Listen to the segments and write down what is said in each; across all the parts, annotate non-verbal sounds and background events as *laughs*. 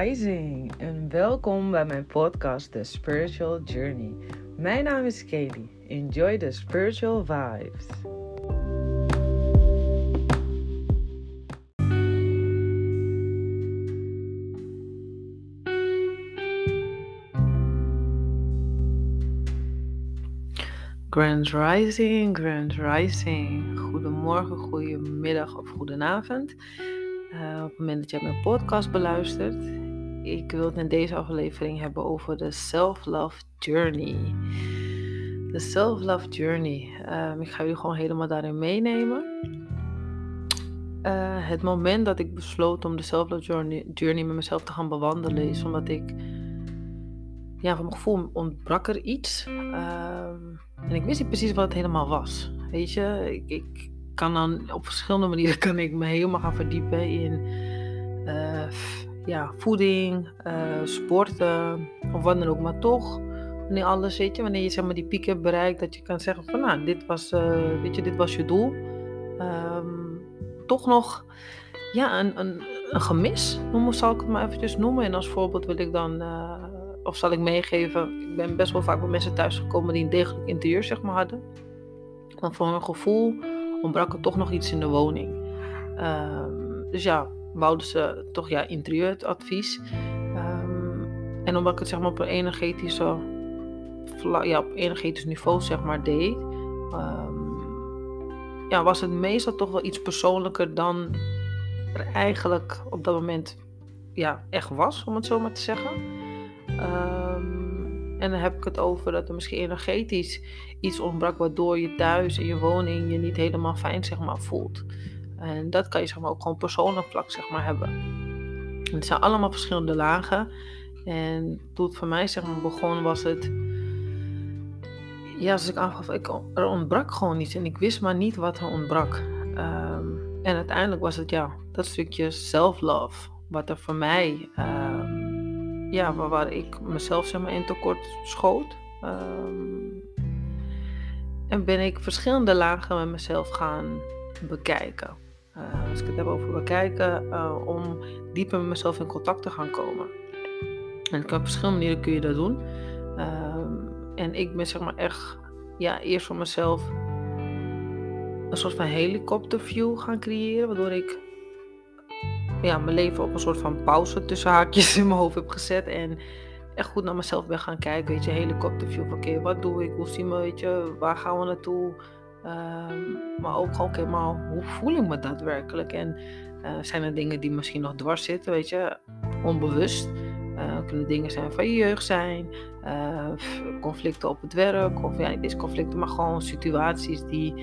Rising en welkom bij mijn podcast The Spiritual Journey. Mijn naam is Kelly. Enjoy the spiritual vibes. Grand Rising, Grand Rising. Goedemorgen, goedemiddag of goedenavond. Uh, op het moment dat je mijn podcast beluistert. Ik wil het in deze aflevering hebben over de Self-Love Journey. De Self-Love Journey. Uh, ik ga jullie gewoon helemaal daarin meenemen. Uh, het moment dat ik besloot om de Self-Love journey, met mezelf te gaan bewandelen is omdat ik ja, van mijn gevoel ontbrak er iets. Ehm, en ik wist niet precies wat het helemaal was. Weet je, ik, ik, kan dan op verschillende *laughs* manieren kan ik me helemaal gaan verdiepen in uh, ja, voeding, uh, sporten of wat dan ook. Maar toch, wanneer alles, weet je, wanneer je zeg maar, die piek hebt bereikt, dat je kan zeggen van nou, dit was, uh, weet je, dit was je doel. Um, toch nog ja, een, een, een gemis, noem, zal ik het maar eventjes noemen. En als voorbeeld wil ik dan of zal ik meegeven, ik ben best wel vaak bij mensen thuisgekomen die een degelijk interieur zeg maar hadden. Maar voor hun gevoel ontbrak er toch nog iets in de woning. Um, dus ja, wouden ze toch ja, interieuradvies. Um, en omdat ik het zeg maar op een energetische, ja, op energetisch niveau zeg maar deed, um, ja, was het meestal toch wel iets persoonlijker dan er eigenlijk op dat moment ja, echt was, om het zo maar te zeggen. Um, en dan heb ik het over dat er misschien energetisch iets ontbrak, waardoor je thuis in je woning je niet helemaal fijn zeg maar, voelt. En dat kan je zeg maar, ook gewoon persoonlijk vlak zeg maar, hebben. En het zijn allemaal verschillende lagen. En toen het voor mij zeg maar, begon, was het. Ja, als ik aangaf, ik, er ontbrak gewoon iets en ik wist maar niet wat er ontbrak. Um, en uiteindelijk was het ja, dat stukje self-love, wat er voor mij. Um, ja, waar, ik mezelf zeg maar, in tekort schoot. Um, en ben ik verschillende lagen met mezelf gaan bekijken. Als ik het heb over bekijken, uh, om dieper met mezelf in contact te gaan komen. En op verschillende manieren kun je dat doen. Um, en ik ben zeg maar echt, ja, eerst voor mezelf een soort van helikopterview gaan creëren, waardoor ik ja, mijn leven op een soort van pauze tussen haakjes in mijn hoofd heb gezet. En echt goed naar mezelf ben gaan kijken. Weet je, helikopterview oké, wat doe ik? Hoe zien we, weet je, waar gaan we naartoe? Um, maar ook gewoon, maar hoe voel ik me daadwerkelijk? En uh, zijn er dingen die misschien nog dwars zitten, weet je, onbewust? Uh, kunnen dingen zijn van je jeugd zijn, uh, conflicten op het werk, of ja, niet conflicten, maar gewoon situaties die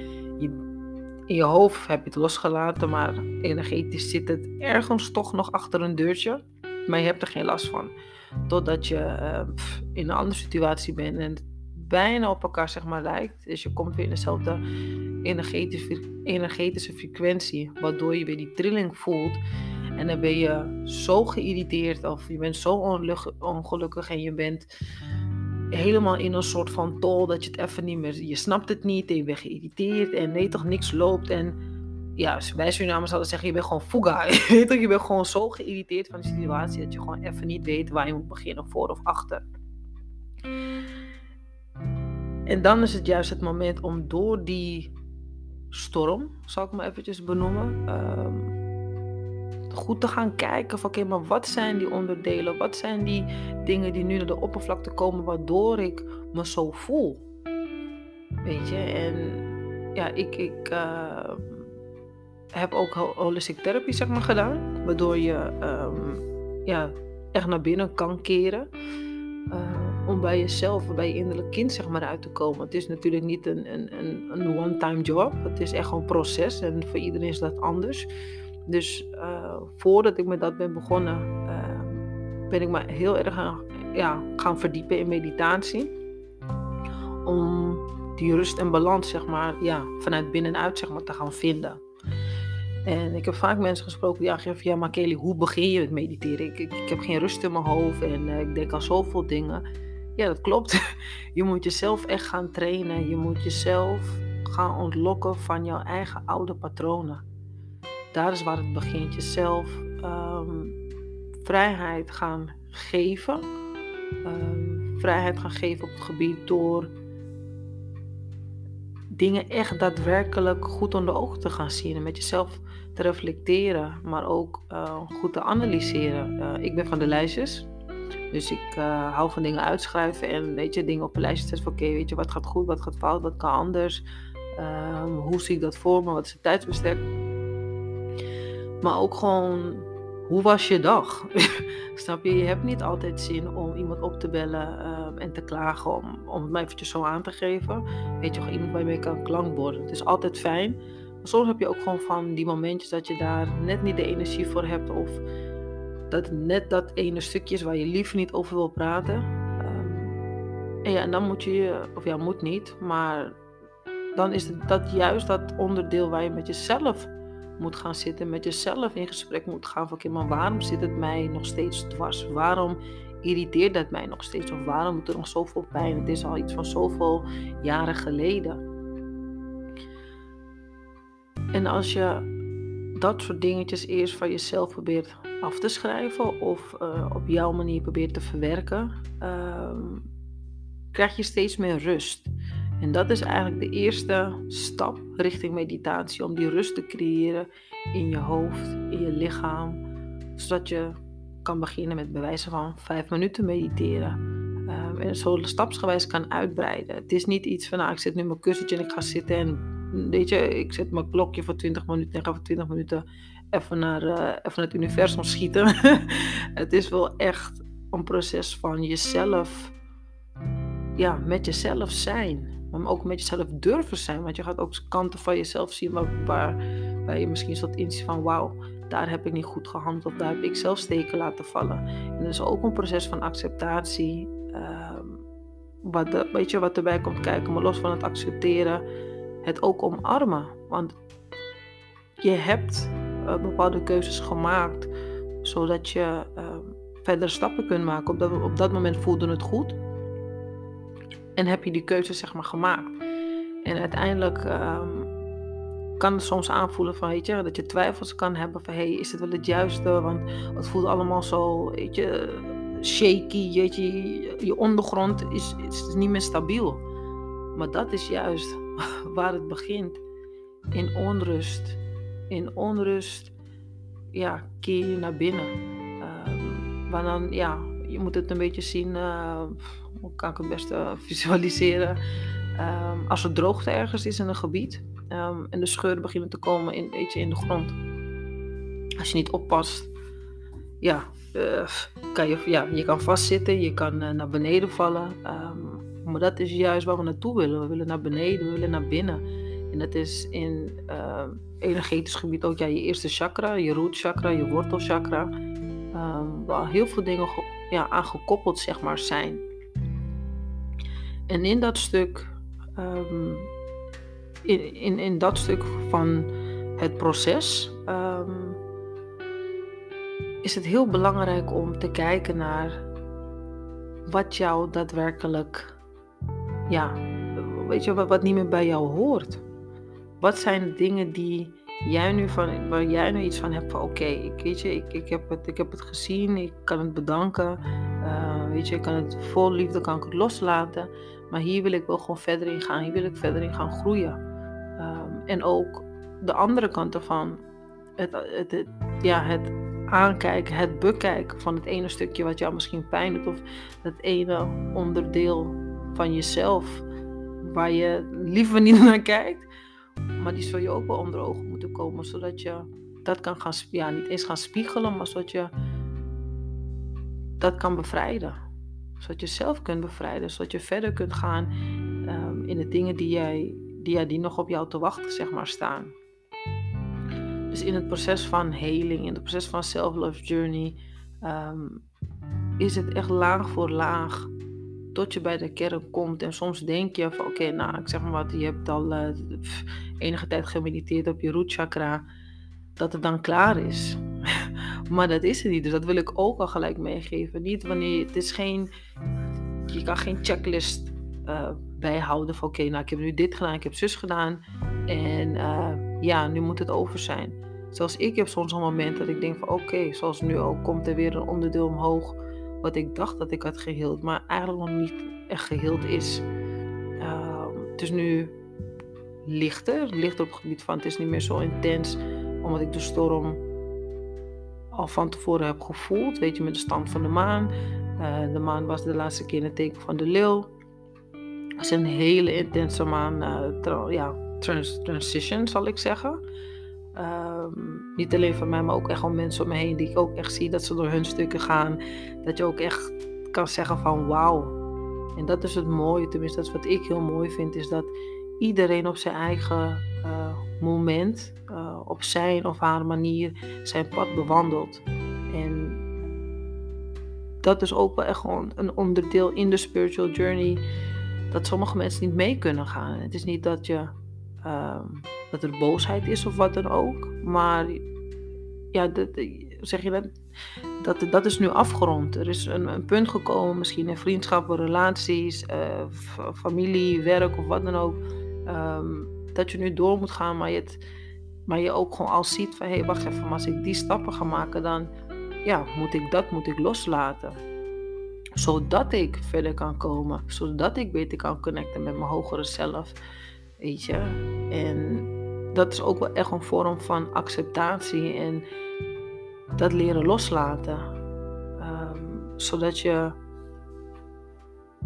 in je hoofd heb je het losgelaten, maar energetisch zit het ergens toch nog achter een deurtje. Maar je hebt er geen last van. Totdat je in een andere situatie bent en bijna op elkaar zeg maar lijkt. Dus je komt weer in dezelfde energetische, energetische frequentie. Waardoor je weer die trilling voelt. En dan ben je zo geïrriteerd of je bent zo ongelukkig en je bent helemaal in een soort van tol dat je het even niet meer... Je snapt het niet en je bent geïrriteerd en nee toch niks loopt en... Ja, wij Surinamers zouden zeggen, je bent gewoon fuga. *laughs* je bent gewoon zo geïrriteerd van de situatie dat je gewoon even niet weet waar je moet beginnen, voor of achter. En dan is het juist het moment om door die storm, zal ik me eventjes benoemen, um, goed te gaan kijken van oké, maar wat zijn die onderdelen? Wat zijn die dingen die nu naar de oppervlakte komen waardoor ik me zo voel? Weet je, en ja, ik, ik uh, heb ook holistic therapie zeg maar gedaan, waardoor je um, ja, echt naar binnen kan keren. Bij jezelf, bij je innerlijk kind zeg maar uit te komen. Het is natuurlijk niet een, een, een one-time job. Het is echt een proces en voor iedereen is dat anders. Dus uh, voordat ik met dat ben begonnen, uh, ben ik me heel erg gaan, ja, gaan verdiepen in meditatie. Om die rust en balans, zeg maar, ja, vanuit binnenuit zeg maar, te gaan vinden. En ik heb vaak mensen gesproken die zeggen ja, maar Kelly, hoe begin je met mediteren? Ik, ik, heb geen rust in mijn hoofd en uh, ik denk aan zoveel dingen. Ja, dat klopt. *laughs* Je moet jezelf echt gaan trainen. Je moet jezelf gaan ontlokken van jouw eigen oude patronen daar is waar het begint. Jezelf um, vrijheid gaan geven. Ehm, vrijheid gaan geven op het gebied door dingen echt daadwerkelijk goed onder ogen te gaan zien en met jezelf te reflecteren, maar ook uh, goed te analyseren. Uh, ik ben van de lijstjes, dus ik uh, hou van dingen uitschrijven en weet je, dingen op een lijstje zetten oké, weet je, wat gaat goed, wat gaat fout, wat kan anders, ehm, hoe zie ik dat voor me, wat is het tijdsbestek. Maar ook gewoon, hoe was je dag? *laughs* Snap je? Je hebt niet altijd zin om iemand op te bellen ehm, en te klagen om, om het mij eventjes zo aan te geven. Weet je, gewoon iemand waarmee je kan klankborden. Het is altijd fijn. Maar soms heb je ook gewoon van die momentjes dat je daar net niet de energie voor hebt. Of dat net dat ene stukje is waar je liever niet over wil praten. Ehm, en ja, en dan moet je, of ja, moet niet, maar dan is dat juist dat onderdeel waar je met jezelf moet gaan zitten, met jezelf in gesprek moet gaan van oké, maar waarom zit het mij nog steeds dwars? Waarom irriteert dat mij nog steeds? Of waarom doet er nog zoveel pijn? Het is al iets van zoveel jaren geleden. En als je dat soort dingetjes eerst van jezelf probeert af te schrijven of uh, op jouw manier probeert te verwerken, uh, krijg je steeds meer rust. En dat is eigenlijk de eerste stap richting meditatie, om die rust te creëren in je hoofd, in je lichaam, zodat je kan beginnen met bewijzen van vijf minuten mediteren. Um, en zo stapsgewijs kan uitbreiden. Het is niet iets van, nou, ik zet nu mijn kussentje en ik ga zitten en, weet je, ik zet mijn klokje voor 20 minuten en ga voor 20 minuten even naar, uh, even het universum schieten. *laughs* het is wel echt een proces van jezelf, ja, met jezelf zijn maar ook met jezelf durven zijn. Want je gaat ook kanten van jezelf zien waar, je misschien zult inzien van wauw, daar heb ik niet goed gehandeld daar heb ik zelf steken laten vallen. En dat is ook een proces van acceptatie. Uh, wat, de, weet je, wat erbij komt kijken, maar los van het accepteren, het ook omarmen. Want je hebt uh, bepaalde keuzes gemaakt, zodat je uh, verdere stappen kunt maken. Op dat, op dat moment voelde het goed. En heb je die keuze zeg maar gemaakt. En uiteindelijk um, kan het soms aanvoelen van, weet je, dat je twijfels kan hebben van, hey, is het wel het juiste? Want het voelt allemaal zo, weet je, shaky, weet je, je ondergrond is, is niet meer stabiel. Maar dat is juist *laughs* waar het begint. In onrust. In onrust, ja, keer je naar binnen. Um, maar dan, ja, je moet het een beetje zien... Uh, hoe kan ik het beste *laughs* visualiseren? Um, als er droogte ergens is in een gebied um, en de scheuren beginnen te komen in, weet in de grond. Als je niet oppast, ja, uh, kan je, ja, je kan vastzitten, je kan uh, naar beneden vallen. Maar dat is juist waar we naartoe willen. We willen naar beneden, we willen naar binnen. En dat is in uh, energetisch gebied ook ja, je eerste chakra, je root chakra, je wortelchakra. Um, waar heel veel dingen ja, aan gekoppeld zeg maar, zijn. En in dat stuk, um, in, in, in dat stuk van het proces, is het heel belangrijk om te kijken naar wat jou daadwerkelijk, ja, weet je, wat, wat niet meer bij jou hoort. Wat zijn de dingen die jij nu van, waar jij nu iets van hebt van oké, ik weet je, ik, ik, heb het, ik heb het gezien, ik kan het bedanken. Uh, weet je, ik kan het vol liefde kan ik het loslaten. Maar hier wil ik wel gewoon verder in gaan. Hier wil ik verder in gaan groeien. Um, en ook de andere kant ervan. Het, het, het, ja, het aankijken, het bekijken van het ene stukje wat jou misschien pijn doet. Of het ene onderdeel van jezelf waar je liever niet *laughs* naar kijkt. Maar die zul je ook wel onder ogen moeten komen. Zodat je dat kan gaan, ja, niet eens gaan spiegelen, maar zodat je dat kan bevrijden. Zodat je zelf kunt bevrijden, zodat je verder kunt gaan um, in de dingen die, jij, die, die nog op jou te wachten zeg maar, staan. Dus in het proces van heling, in het proces van self-love journey, um, is het echt laag voor laag tot je bij de kern komt. En soms denk je van oké, nou ik zeg maar wat, je hebt al uh, enige tijd gemediteerd op je root chakra, dat het dan klaar is. *laughs* Maar dat is het niet. Dus dat wil ik ook al gelijk meegeven. Niet wanneer het is geen. Je kan geen checklist uh, bijhouden van oké, nou ik heb nu dit gedaan, ik heb zus gedaan. En uh, ja, nu moet het over zijn. Zelfs ik heb soms een moment dat ik denk van oké, zoals nu ook, komt er weer een onderdeel omhoog wat ik dacht dat ik had geheeld, maar eigenlijk nog niet echt geheeld is. Uh, het is nu lichter, lichter op het gebied van het is niet meer zo intens, omdat ik de storm al van tevoren heb gevoeld, weet je, met de stand van de maan. Uh, de maan was de laatste keer in het teken van de leeuw. Het is een hele intense maan, trans transition zal ik zeggen. Um, niet alleen van mij, maar ook echt gewoon mensen om me heen die ik ook echt zie dat ze door hun stukken gaan. Dat je ook echt kan zeggen van wauw. En dat is het mooie, tenminste dat is wat ik heel mooi vind, is dat iedereen op zijn eigen uh, moment, uh, op zijn of haar manier, zijn pad bewandelt. En dat is ook wel echt gewoon een onderdeel in de spiritual journey, dat sommige mensen niet mee kunnen gaan. Het is niet dat je Ehm, dat er boosheid is of wat dan ook. Maar ja, dat, zeg je dat, dat, dat is nu afgerond. Er is een, een punt gekomen, misschien in vriendschappen, relaties, uh, familie, werk of wat dan ook. Ehm, dat je nu door moet gaan, maar je, het, maar je ook gewoon al ziet van hé, hey, wacht even, maar als ik die stappen ga maken, dan ja, moet ik dat moet ik loslaten. Zodat ik verder kan komen, zodat ik beter kan connecten met mijn hogere zelf. Weet je? En dat is ook wel echt een vorm van acceptatie en dat leren loslaten. Ehm, zodat je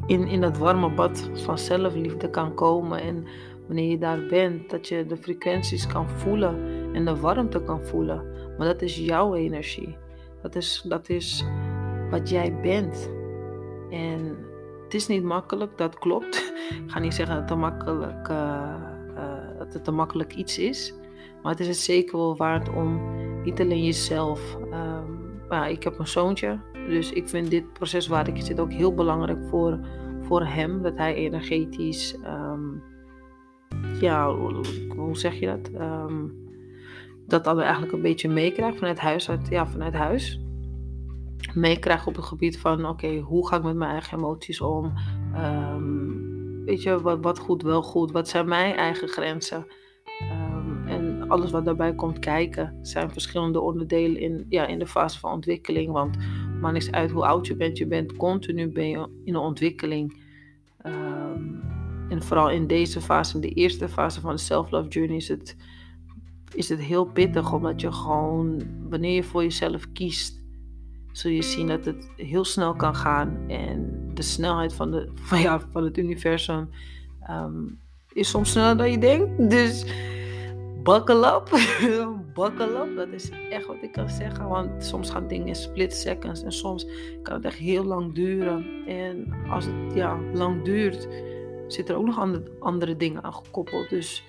in, in dat warme bad van zelfliefde kan komen. En wanneer je daar bent, dat je de frequenties kan voelen en de warmte kan voelen. Maar dat is jouw energie. Dat is, dat is wat jij bent. En het is niet makkelijk, dat klopt. *laughs* Ik ga niet zeggen dat het makkelijk, uh, dat het een makkelijk iets is. Maar het is het zeker wel waard om niet alleen jezelf. Um, maar ik heb een zoontje. Dus ik vind dit proces waar ik zit ook heel belangrijk voor, voor hem. Dat hij energetisch. Um, ja, hoe zeg je dat? Um, dat dan eigenlijk een beetje meekrijgt vanuit huis. Uit, ja, vanuit huis meekrijg op het gebied van: oké, hoe ga ik met mijn eigen emoties om? Weet je, wat, wat, goed, wel goed? Wat zijn mijn eigen grenzen? Um, en alles wat daarbij komt kijken, zijn verschillende onderdelen in, ja, in de fase van ontwikkeling. Want man is uit hoe oud je bent, je bent continu ben je in een ontwikkeling. Um, en vooral in deze fase, in de eerste fase van de self-love journey, is het, is het heel pittig. Omdat je gewoon, wanneer je voor jezelf kiest, zul je zien dat het heel snel kan gaan. En de snelheid van, de, *laughs* van, ja, van het universum um, is soms sneller dan je denkt. Dus buckle up. *laughs* up. Dat is echt wat ik kan zeggen. Want soms gaan dingen in split seconds. En soms kan het echt heel lang duren. En als het ja, lang duurt, zitten er ook nog andere, andere dingen aan gekoppeld. Dus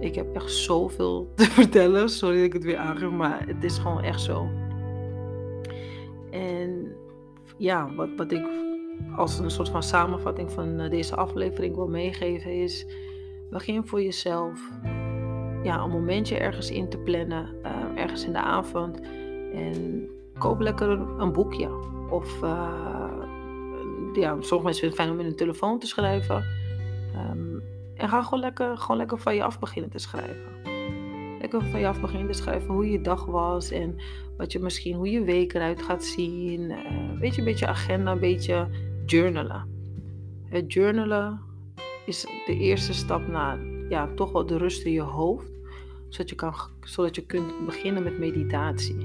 ik heb echt zoveel te *laughs* vertellen. Sorry dat ik het weer aangeef, maar het is gewoon echt zo. En ja, wat, wat ik als een soort van samenvatting van eh, deze aflevering wil meegeven is: begin voor jezelf. Ja, een momentje ergens in te plannen, uh, ergens in de avond. En koop lekker een boekje. Of uh, ja, sommige mensen vinden het fijn om in een telefoon te schrijven. Um, en ga gewoon lekker, gewoon lekker van je af beginnen te schrijven. Lekker van je af beginnen te schrijven hoe je dag was en wat je misschien, hoe je week eruit gaat zien. Uh, weet je, een beetje agenda, een beetje journalen. Het journalen is de eerste stap naar ja, toch wel de rust in je hoofd. Zodat je, kan, zodat je kunt beginnen met meditatie.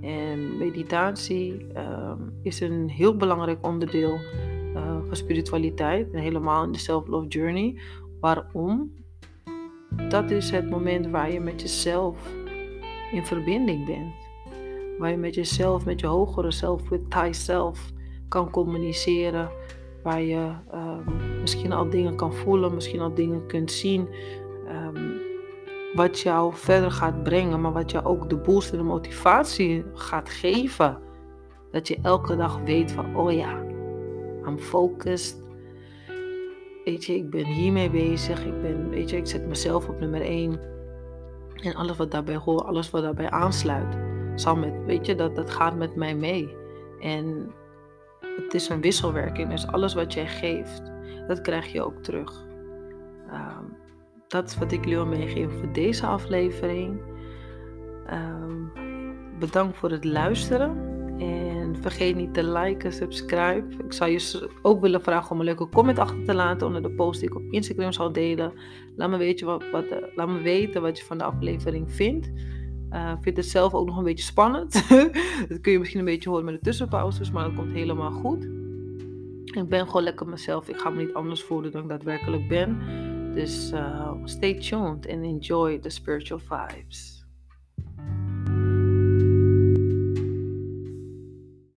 En meditatie uh, is een heel belangrijk onderdeel uh, van spiritualiteit. En helemaal in de self-love journey. Waarom? Dat is het moment waar je met jezelf in verbinding bent. Waar je met jezelf, met je hogere zelf, with thyself, kan communiceren. Waar je um, misschien al dingen kan voelen, misschien al dingen kunt zien. Um, wat jou verder gaat brengen, maar wat jou ook de boost en de motivatie gaat geven. Dat je elke dag weet van, oh ja, I'm focused, weet je, ik ben hiermee bezig. Ik ben, weet je, ik zet mezelf op nummer 1. En alles wat daarbij hoort, alles wat daarbij aansluit, zal met, weet je, dat, dat gaat met mij mee. En het is een wisselwerking. Dus alles wat jij geeft, dat krijg je ook terug. Um, dat is wat ik jullie wil meegeven voor deze aflevering. Um, bedankt voor het luisteren. Vergeet niet te liken, subscribe. Ik zou je ook willen vragen om een leuke comment achter te laten onder de post die ik op Instagram zal delen. Laat me, weten wat, wat, eh, laat me weten wat je van de aflevering vindt. Uh, vind het zelf ook nog een beetje spannend. *laughs* dat kun je misschien een beetje horen met de tussenpauzes, maar dat komt helemaal goed. Ik ben gewoon lekker mezelf. Ik ga me niet anders voelen dan ik daadwerkelijk ben. Dus uh, stay tuned and enjoy the spiritual vibes.